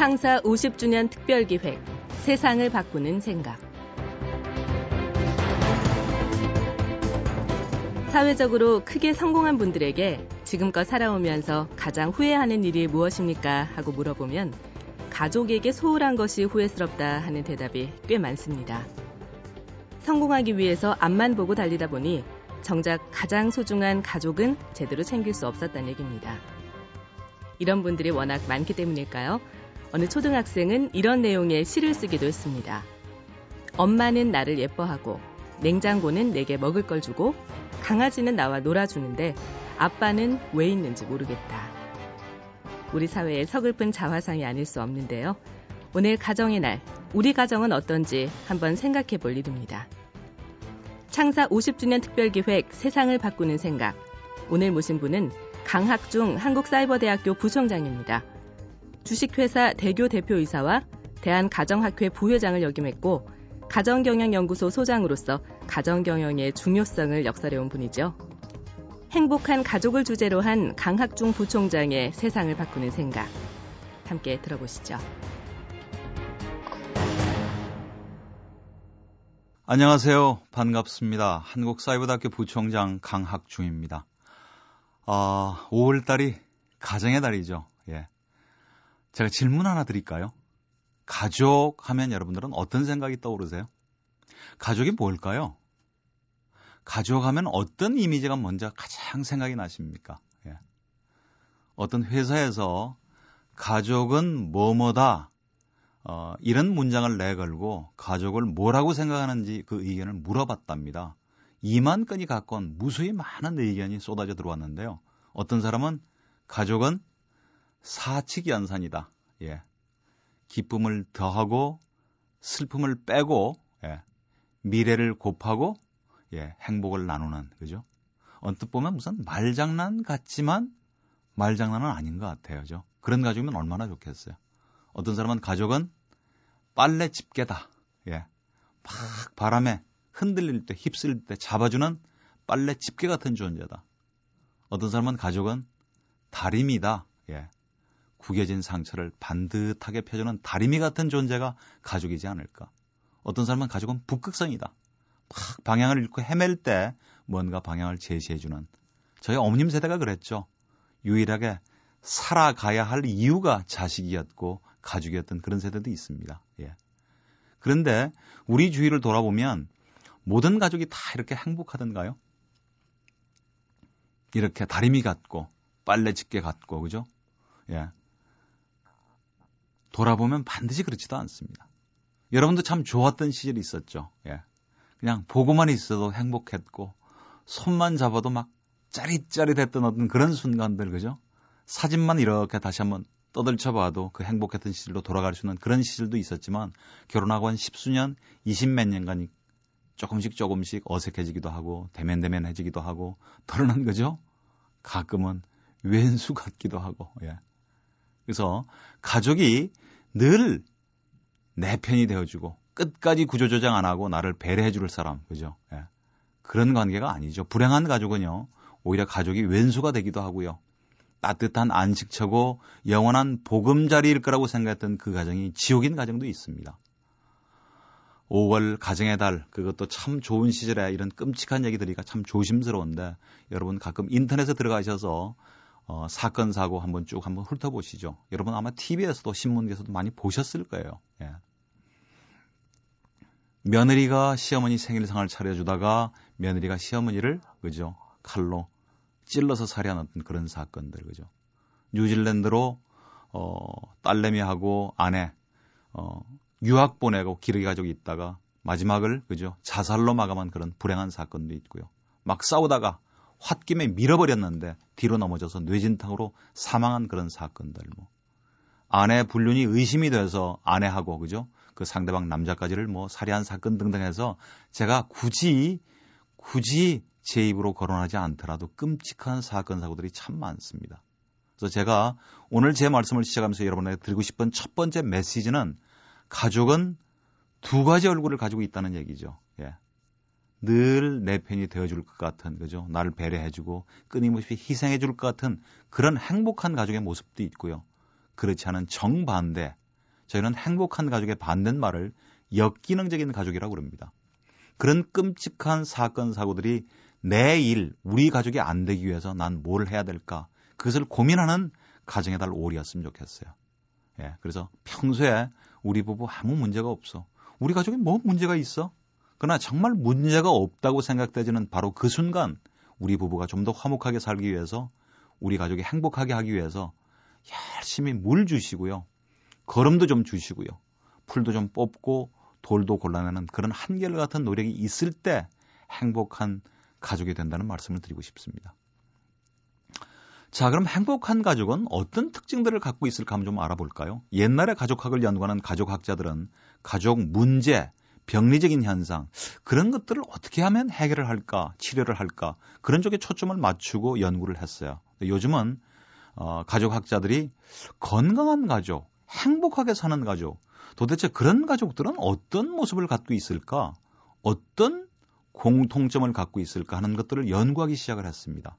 창사 50주년 특별기획 세상을 바꾸는 생각 사회적으로 크게 성공한 분들에게 지금껏 살아오면서 가장 후회하는 일이 무엇입니까? 하고 물어보면 가족에게 소홀한 것이 후회스럽다 하는 대답이 꽤 많습니다. 성공하기 위해서 앞만 보고 달리다 보니 정작 가장 소중한 가족은 제대로 챙길 수 없었다는 얘기입니다. 이런 분들이 워낙 많기 때문일까요? 어느 초등학생은 이런 내용의 시를 쓰기도 했습니다. 엄마는 나를 예뻐하고 냉장고는 내게 먹을 걸 주고 강아지는 나와 놀아주는데 아빠는 왜 있는지 모르겠다. 우리 사회의 서글픈 자화상이 아닐 수 없는데요. 오늘 가정의 날, 우리 가정은 어떤지 한번 생각해 볼 일입니다. 창사 50주년 특별기획 세상을 바꾸는 생각. 오늘 모신 분은 강학중 한국사이버대학교 부총장입니다. 주식회사 대교 대표이사와 대한가정학회 부회장을 역임했고 가정경영연구소 소장으로서 가정경영의 중요성을 역설해온 분이죠. 행복한 가족을 주제로 한 강학중 부총장의 세상을 바꾸는 생각. 함께 들어보시죠. 안녕하세요. 반갑습니다. 한국사이버대학교 부총장 강학중입니다. 아, 5월달이 가정의 달이죠. 예. 제가 질문 하나 드릴까요? 가족 하면 여러분들은 어떤 생각이 떠오르세요? 가족이 뭘까요? 가족 하면 어떤 이미지가 먼저 가장 생각이 나십니까? 예. 어떤 회사에서 가족은 뭐뭐다 어, 이런 문장을 내걸고 가족을 뭐라고 생각하는지 그 의견을 물어봤답니다. 2만 건이 온 무수히 많은 의견이 쏟아져 들어왔는데요. 어떤 사람은 가족은 사칙 연산이다. 예. 기쁨을 더하고 슬픔을 빼고 예. 미래를 곱하고 예. 행복을 나누는 그죠? 언뜻 보면 무슨 말장난 같지만 말장난은 아닌 것 같아요. 죠 그런 가족이면 얼마나 좋겠어요. 어떤 사람은 가족은 빨래 집게다. 예. 막 바람에 흔들릴 때, 휩쓸릴 때 잡아주는 빨래 집게 같은 존재다. 어떤 사람은 가족은 다리미다. 예. 구겨진 상처를 반듯하게 펴주는 다리미 같은 존재가 가족이지 않을까. 어떤 사람은 가족은 북극성이다. 막 방향을 잃고 헤맬 때 뭔가 방향을 제시해주는 저희 어머님 세대가 그랬죠. 유일하게 살아가야 할 이유가 자식이었고 가족이었던 그런 세대도 있습니다. 예. 그런데 우리 주위를 돌아보면 모든 가족이 다 이렇게 행복하던가요? 이렇게 다리미 같고 빨래 집게 같고 그죠? 예. 돌아보면 반드시 그렇지도 않습니다. 여러분도 참 좋았던 시절이 있었죠. 예. 그냥 보고만 있어도 행복했고 손만 잡아도 막 짜릿짜릿했던 어떤 그런 순간들 그죠? 사진만 이렇게 다시 한번 떠들쳐 봐도 그 행복했던 시절로 돌아갈 수 있는 그런 시절도 있었지만 결혼하고 한 십수년, 이십 몇 년간이 조금씩 조금씩 어색해지기도 하고 대면대면해지기도 하고 덜어난 거죠. 가끔은 왼수 같기도 하고. 예. 그래서 가족이 늘 내 편이 되어주고 끝까지 구조조정 안 하고 나를 배려해 줄 사람, 그죠? 예. 그런 관계가 아니죠. 불행한 가족은요, 오히려 가족이 왼수가 되기도 하고요. 따뜻한 안식처고 영원한 보금자리일 거라고 생각했던 그 가정이 지옥인 가정도 있습니다. 5월 가정의 달, 그것도 참 좋은 시절에 이런 끔찍한 얘기들이가 참 조심스러운데 여러분 가끔 인터넷에 들어가셔서 어, 사건 사고 한번 쭉 한번 훑어보시죠. 여러분 아마 TV에서도 신문에서도 많이 보셨을 거예요. 예. 며느리가 시어머니 생일상을 차려주다가 며느리가 시어머니를 그죠 칼로 찔러서 살해하는 그런 사건들 그죠. 뉴질랜드로 어 딸내미하고 아내 어 유학 보내고 기러기 가족이 있다가 마지막을 그죠 자살로 마감한 그런 불행한 사건도 있고요. 막 싸우다가 홧김에 밀어버렸는데 뒤로 넘어져서 뇌진탕으로 사망한 그런 사건들 뭐 아내 불륜이 의심이 돼서 아내하고 그죠 그 상대방 남자까지를 뭐 살해한 사건 등등 해서 제가 굳이 굳이 제 입으로 거론하지 않더라도 끔찍한 사건 사고들이 참 많습니다. 그래서 제가 오늘 제 말씀을 시작하면서 여러분에게 드리고 싶은 첫 번째 메시지는 가족은 두 가지 얼굴을 가지고 있다는 얘기죠. 예. 늘 내 편이 되어줄 것 같은, 그죠? 나를 배려해주고 끊임없이 희생해줄 것 같은 그런 행복한 가족의 모습도 있고요. 그렇지 않은 정반대, 저희는 행복한 가족의 반대말을 역기능적인 가족이라고 그럽니다. 그런 끔찍한 사건 사고들이 내일 우리 가족이 안 되기 위해서 난 뭘 해야 될까? 그것을 고민하는 가정의 달 5월이었으면 좋겠어요. 예, 그래서 평소에 우리 부부 아무 문제가 없어. 우리 가족에 뭐 문제가 있어? 그러나 정말 문제가 없다고 생각되지는 바로 그 순간 우리 부부가 좀 더 화목하게 살기 위해서 우리 가족이 행복하게 하기 위해서 열심히 물 주시고요. 걸음도 좀 주시고요. 풀도 좀 뽑고 돌도 골라내는 그런 한결같은 노력이 있을 때 행복한 가족이 된다는 말씀을 드리고 싶습니다. 자, 그럼 행복한 가족은 어떤 특징들을 갖고 있을까 한번 좀 알아볼까요? 옛날에 가족학을 연구하는 가족학자들은 가족 문제, 병리적인 현상, 그런 것들을 어떻게 하면 해결을 할까, 치료를 할까, 그런 쪽에 초점을 맞추고 연구를 했어요. 요즘은 어, 가족학자들이 건강한 가족, 행복하게 사는 가족, 도대체 그런 가족들은 어떤 모습을 갖고 있을까? 어떤 공통점을 갖고 있을까 하는 것들을 연구하기 시작을 했습니다.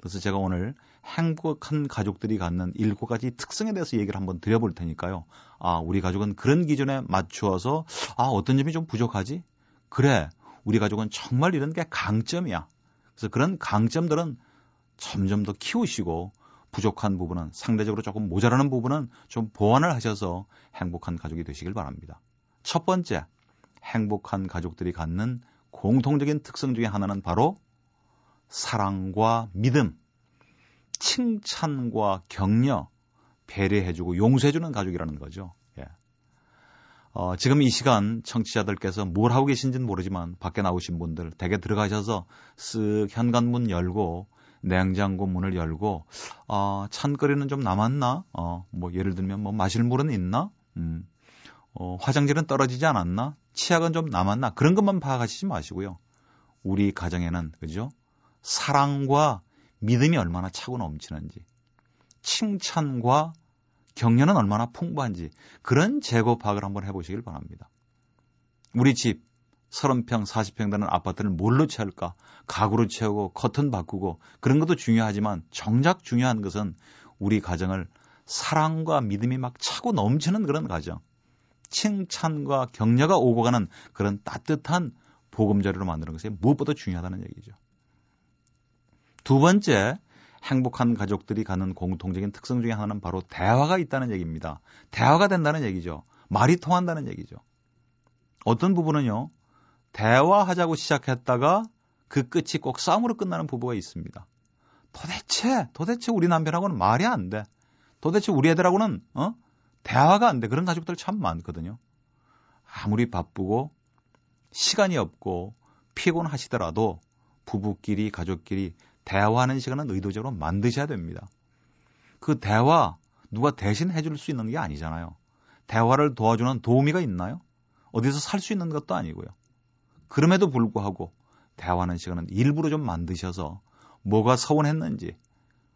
그래서 제가 오늘 행복한 가족들이 갖는 일곱 가지 특성에 대해서 얘기를 한번 드려볼 테니까요. 아, 우리 가족은 그런 기준에 맞추어서 아, 어떤 점이 좀 부족하지? 그래, 우리 가족은 정말 이런 게 강점이야. 그래서 그런 강점들은 점점 더 키우시고 부족한 부분은 상대적으로 조금 모자라는 부분은 좀 보완을 하셔서 행복한 가족이 되시길 바랍니다. 첫 번째, 행복한 가족들이 갖는 공통적인 특성 중에 하나는 바로 사랑과 믿음, 칭찬과 격려, 배려해주고 용서해주는 가족이라는 거죠. 예. 어, 지금 이 시간 청취자들께서 뭘 하고 계신지는 모르지만 밖에 나오신 분들 댁에 들어가셔서 쓱 현관문 열고 냉장고 문을 열고 어, 찬거리는 좀 남았나? 어, 뭐 예를 들면 뭐 마실 물은 있나? 음. 어, 화장실은 떨어지지 않았나? 치약은 좀 남았나? 그런 것만 파악하시지 마시고요. 우리 가정에는 그죠? 사랑과 믿음이 얼마나 차고 넘치는지, 칭찬과 격려는 얼마나 풍부한지 그런 재고 파악을 한번 해보시길 바랍니다. 우리 집 30평, 40평 되는 아파트를 뭘로 채울까? 가구로 채우고 커튼 바꾸고 그런 것도 중요하지만 정작 중요한 것은 우리 가정을 사랑과 믿음이 막 차고 넘치는 그런 가정. 칭찬과 격려가 오고 가는 그런 따뜻한 보금자리로 만드는 것이 무엇보다 중요하다는 얘기죠. 두 번째, 행복한 가족들이 가는 공통적인 특성 중에 하나는 바로 대화가 있다는 얘기입니다. 대화가 된다는 얘기죠. 말이 통한다는 얘기죠. 어떤 부분은요, 대화하자고 시작했다가 그 끝이 꼭 싸움으로 끝나는 부부가 있습니다. 도대체, 도대체 우리 남편하고는 말이 안 돼. 도대체 우리 애들하고는, 어? 대화가 안 돼. 그런 가족들 참 많거든요. 아무리 바쁘고, 시간이 없고, 피곤하시더라도, 부부끼리, 가족끼리 대화하는 시간은 의도적으로 만드셔야 됩니다. 그 대화, 누가 대신 해줄 수 있는 게 아니잖아요. 대화를 도와주는 도우미가 있나요? 어디서 살 수 있는 것도 아니고요. 그럼에도 불구하고 대화하는 시간은 일부러 좀 만드셔서 뭐가 서운했는지,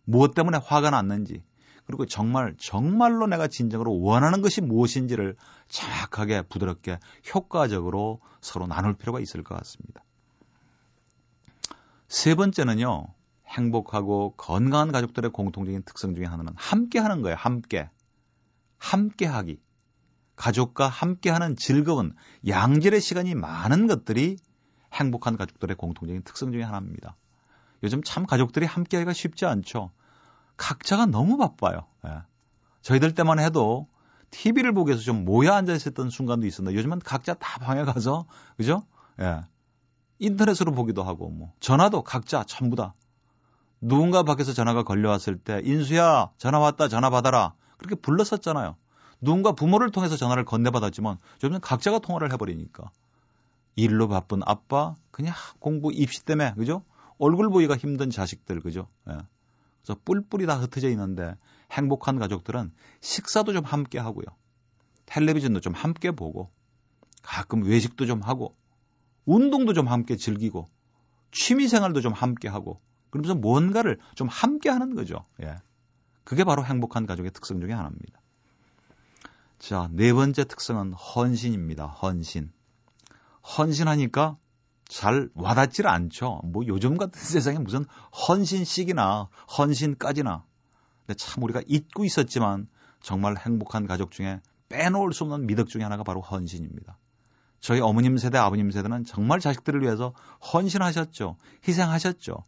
무엇 때문에 화가 났는지, 그리고 정말, 정말로 내가 진정으로 원하는 것이 무엇인지를 정확하게, 부드럽게, 효과적으로 서로 나눌 필요가 있을 것 같습니다. 세 번째는요, 행복하고 건강한 가족들의 공통적인 특성 중에 하나는 함께 하는 거예요, 함께. 함께 하기. 가족과 함께 하는 즐거운 양질의 시간이 많은 것들이 행복한 가족들의 공통적인 특성 중의 하나입니다. 요즘 참 가족들이 함께 하기가 쉽지 않죠. 각자가 너무 바빠요. 예. 저희들 때만 해도 TV를 보기 위해서 좀 모여 앉아 있었던 순간도 있었는데 요즘은 각자 다 방에 가서 그죠? 예. 인터넷으로 보기도 하고 뭐 전화도 각자 전부 다 누군가 밖에서 전화가 걸려왔을 때 인수야 전화 왔다 전화 받아라 그렇게 불렀었잖아요. 누군가 부모를 통해서 전화를 건네받았지만 요즘은 각자가 통화를 해버리니까 일로 바쁜 아빠 그냥 공부 입시 때문에 그죠? 얼굴 보기가 힘든 자식들 그죠? 예. 그래서 뿔뿔이 다 흩어져 있는데 행복한 가족들은 식사도 좀 함께 하고요. 텔레비전도 좀 함께 보고 가끔 외식도 좀 하고 운동도 좀 함께 즐기고 취미 생활도 좀 함께 하고 그러면서 뭔가를 좀 함께 하는 거죠. 예. 그게 바로 행복한 가족의 특성 중에 하나입니다. 자, 네 번째 특성은 헌신입니다. 헌신. 헌신하니까 잘 와닿질 않죠. 뭐 요즘 같은 세상에 무슨 헌신식이나 헌신까지나. 근데 참 우리가 잊고 있었지만 정말 행복한 가족 중에 빼놓을 수 없는 미덕 중에 하나가 바로 헌신입니다. 저희 어머님 세대, 아버님 세대는 정말 자식들을 위해서 헌신하셨죠. 희생하셨죠.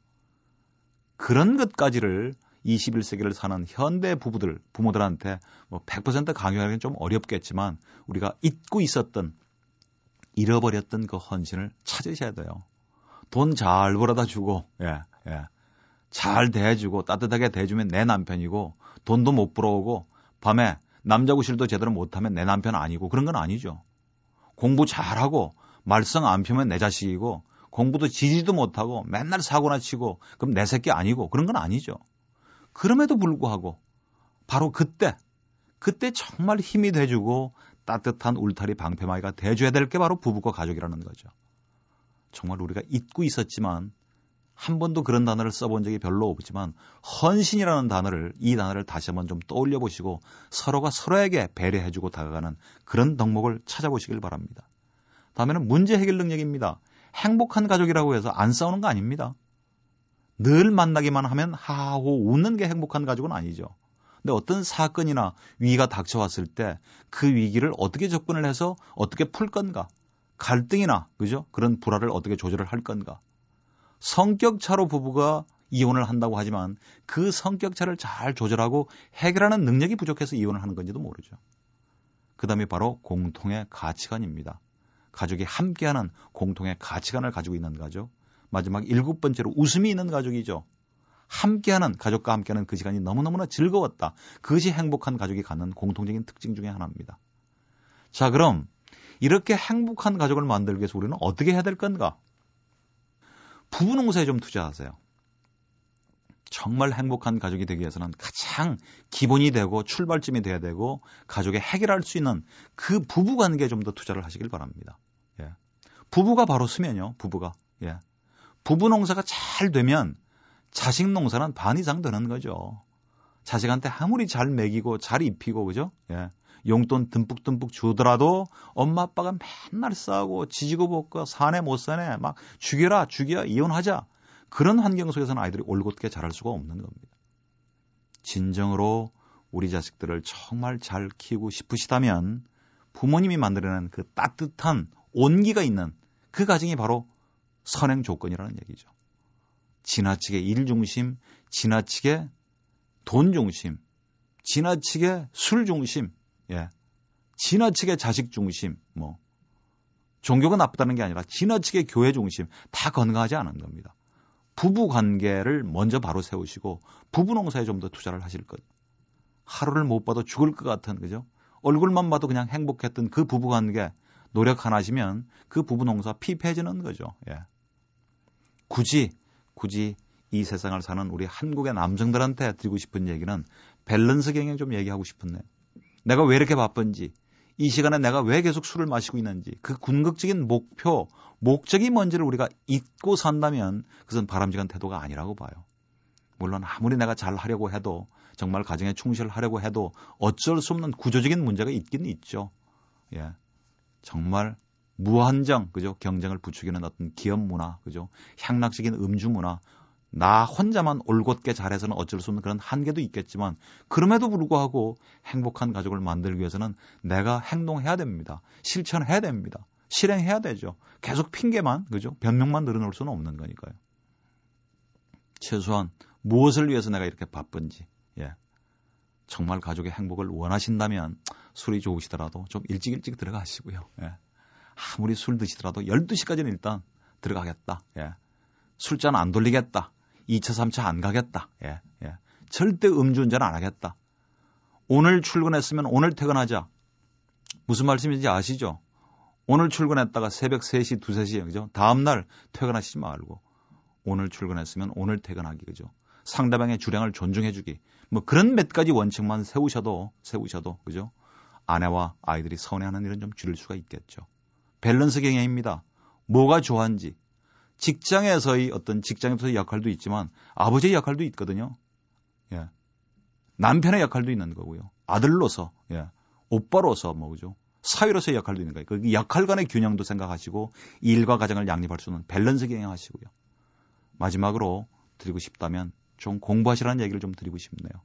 그런 것까지를 21세기를 사는 현대 부부들, 부모들한테 뭐 100% 강요하기는 좀 어렵겠지만 우리가 잊고 있었던, 잃어버렸던 그 헌신을 찾으셔야 돼요. 돈 잘 벌어다 주고, 예, 예. 잘 대해주고 따뜻하게 대해주면 내 남편이고 돈도 못 벌어오고 밤에 남자 구실도 제대로 못하면 내 남편 아니고 그런 건 아니죠. 공부 잘하고 말썽 안 피면 내 자식이고 공부도 지지도 못하고 맨날 사고나 치고 그럼 내 새끼 아니고 그런 건 아니죠. 그럼에도 불구하고 바로 그때 그때 정말 힘이 돼주고 따뜻한 울타리 방패막이가 돼줘야 될 게 바로 부부가 가족이라는 거죠. 정말 우리가 잊고 있었지만 한 번도 그런 단어를 써본 적이 별로 없지만 헌신이라는 단어를 이 단어를 다시 한번 좀 떠올려 보시고 서로가 서로에게 배려해주고 다가가는 그런 덕목을 찾아보시길 바랍니다. 다음에는 문제 해결 능력입니다. 행복한 가족이라고 해서 안 싸우는 거 아닙니다. 늘 만나기만 하면 하하호 웃는 게 행복한 가족은 아니죠. 근데 어떤 사건이나 위기가 닥쳐왔을 때 그 위기를 어떻게 접근을 해서 어떻게 풀 건가? 갈등이나 그죠? 그런 불화를 어떻게 조절을 할 건가? 성격 차로 부부가 이혼을 한다고 하지만 그 성격 차를 잘 조절하고 해결하는 능력이 부족해서 이혼을 하는 건지도 모르죠. 그 다음에 바로 공통의 가치관입니다. 가족이 함께하는 공통의 가치관을 가지고 있는 가족. 마지막 일곱 번째로 웃음이 있는 가족이죠. 함께하는 가족과 함께하는 그 시간이 너무너무나 즐거웠다. 그것이 행복한 가족이 갖는 공통적인 특징 중의 하나입니다. 자, 그럼 이렇게 행복한 가족을 만들기 위해서 우리는 어떻게 해야 될 건가? 부부 농사에 좀 투자하세요. 정말 행복한 가족이 되기 위해서는 가장 기본이 되고 출발점이 돼야 되고 가족에 해결할 수 있는 그 부부 관계에 좀 더 투자를 하시길 바랍니다. 예. 부부가 바로 쓰면요. 부부가. 예. 부부 농사가 잘 되면 자식 농사는 반 이상 되는 거죠. 자식한테 아무리 잘 먹이고 잘 입히고 그죠? 예. 용돈 듬뿍듬뿍 주더라도 엄마 아빠가 맨날 싸우고 지지고 볶고 사내 못 사내 막 죽여라 죽여 이혼하자 그런 환경 속에서는 아이들이 올곧게 자랄 수가 없는 겁니다. 진정으로 우리 자식들을 정말 잘 키우고 싶으시다면 부모님이 만들어낸 그 따뜻한 온기가 있는 그 가정이 바로 선행 조건이라는 얘기죠. 지나치게 일 중심, 지나치게 돈 중심, 지나치게 술 중심, 예. 지나치게 자식 중심, 뭐, 종교가 나쁘다는 게 아니라 지나치게 교회 중심, 다 건강하지 않은 겁니다. 부부 관계를 먼저 바로 세우시고, 부부 농사에 좀 더 투자를 하실 것. 하루를 못 봐도 죽을 것 같은, 그죠? 얼굴만 봐도 그냥 행복했던 그 부부 관계 노력 하나 하시면 그 부부 농사 피폐해지는 거죠. 예. 굳이, 굳이 이 세상을 사는 우리 한국의 남성들한테 드리고 싶은 얘기는 밸런스 경영 좀 얘기하고 싶은데 내가 왜 이렇게 바쁜지, 이 시간에 내가 왜 계속 술을 마시고 있는지, 그 궁극적인 목표, 목적이 뭔지를 우리가 잊고 산다면 그것은 바람직한 태도가 아니라고 봐요. 물론 아무리 내가 잘 하려고 해도 정말 가정에 충실하려고 해도 어쩔 수 없는 구조적인 문제가 있긴 있죠. 예. 정말 무한정, 그죠? 경쟁을 부추기는 어떤 기업 문화, 그죠? 향락적인 음주 문화, 나 혼자만 올곧게 잘해서는 어쩔 수 없는 그런 한계도 있겠지만 그럼에도 불구하고 행복한 가족을 만들기 위해서는 내가 행동해야 됩니다. 실천해야 됩니다. 실행해야 되죠. 계속 핑계만 그죠? 변명만 늘어놓을 수는 없는 거니까요. 최소한 무엇을 위해서 내가 이렇게 바쁜지 예. 정말 가족의 행복을 원하신다면 술이 좋으시더라도 좀 일찍 일찍 들어가시고요. 예. 아무리 술 드시더라도 12시까지는 일단 들어가겠다. 예. 술잔 안 돌리겠다. 2차, 3차 안 가겠다. 예, 예. 절대 음주운전 안 하겠다. 오늘 출근했으면 오늘 퇴근하자. 무슨 말씀인지 아시죠? 오늘 출근했다가 새벽 3시, 2, 3시에, 그죠? 다음날 퇴근하시지 말고. 오늘 출근했으면 오늘 퇴근하기, 그죠? 상대방의 주량을 존중해주기. 뭐 그런 몇 가지 원칙만 세우셔도, 세우셔도, 그죠? 아내와 아이들이 서운해하는 일은 좀 줄일 수가 있겠죠. 밸런스 경영입니다. 뭐가 좋아한지, 직장에서의 어떤 직장에서의 역할도 있지만 아버지의 역할도 있거든요. 예. 남편의 역할도 있는 거고요. 아들로서, 예. 오빠로서 뭐 그죠. 사위로서의 역할도 있는 거예요. 그 역할 간의 균형도 생각하시고 일과 가정을 양립할 수 있는 밸런스 경영하시고요. 마지막으로 드리고 싶다면 좀 공부하시라는 얘기를 좀 드리고 싶네요.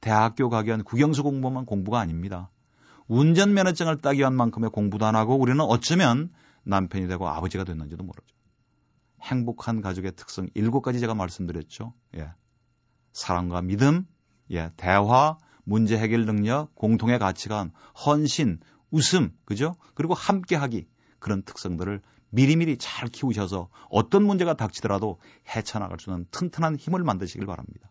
대학교 가기 위한 국영수 공부만 공부가 아닙니다. 운전면허증을 따기 위한 만큼의 공부도 안 하고 우리는 어쩌면 남편이 되고 아버지가 됐는지도 모르죠. 행복한 가족의 특성 일곱 가지 제가 말씀드렸죠. 예. 사랑과 믿음, 예, 대화, 문제 해결 능력, 공통의 가치관, 헌신, 웃음, 그죠? 그리고 함께하기 그런 특성들을 미리미리 잘 키우셔서 어떤 문제가 닥치더라도 헤쳐나갈 수 있는 튼튼한 힘을 만드시길 바랍니다.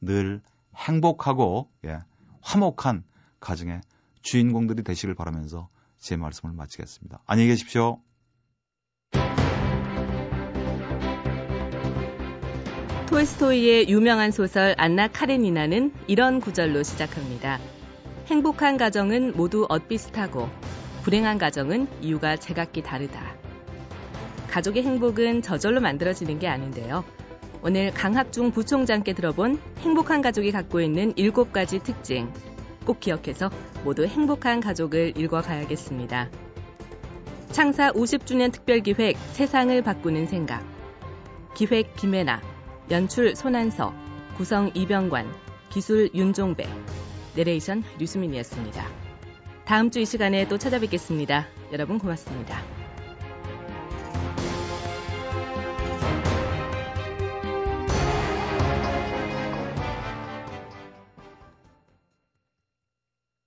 늘 행복하고 예, 화목한 가정의 주인공들이 되시길 바라면서 제 말씀을 마치겠습니다. 안녕히 계십시오. 톨스토이의 유명한 소설 안나 카레니나는 이런 구절로 시작합니다. 행복한 가정은 모두 엇비슷하고 불행한 가정은 이유가 제각기 다르다. 가족의 행복은 저절로 만들어지는 게 아닌데요. 오늘 강학중 부총장께 들어본 행복한 가족이 갖고 있는 일곱 가지 특징 꼭 기억해서 모두 행복한 가족을 읽어가야겠습니다. 창사 50주년 특별기획 세상을 바꾸는 생각 기획 김혜나 연출 손한서 구성 이병관 기술 윤종배 내레이션 류수민이었습니다. 다음 주 이 시간에 또 찾아뵙겠습니다. 여러분 고맙습니다.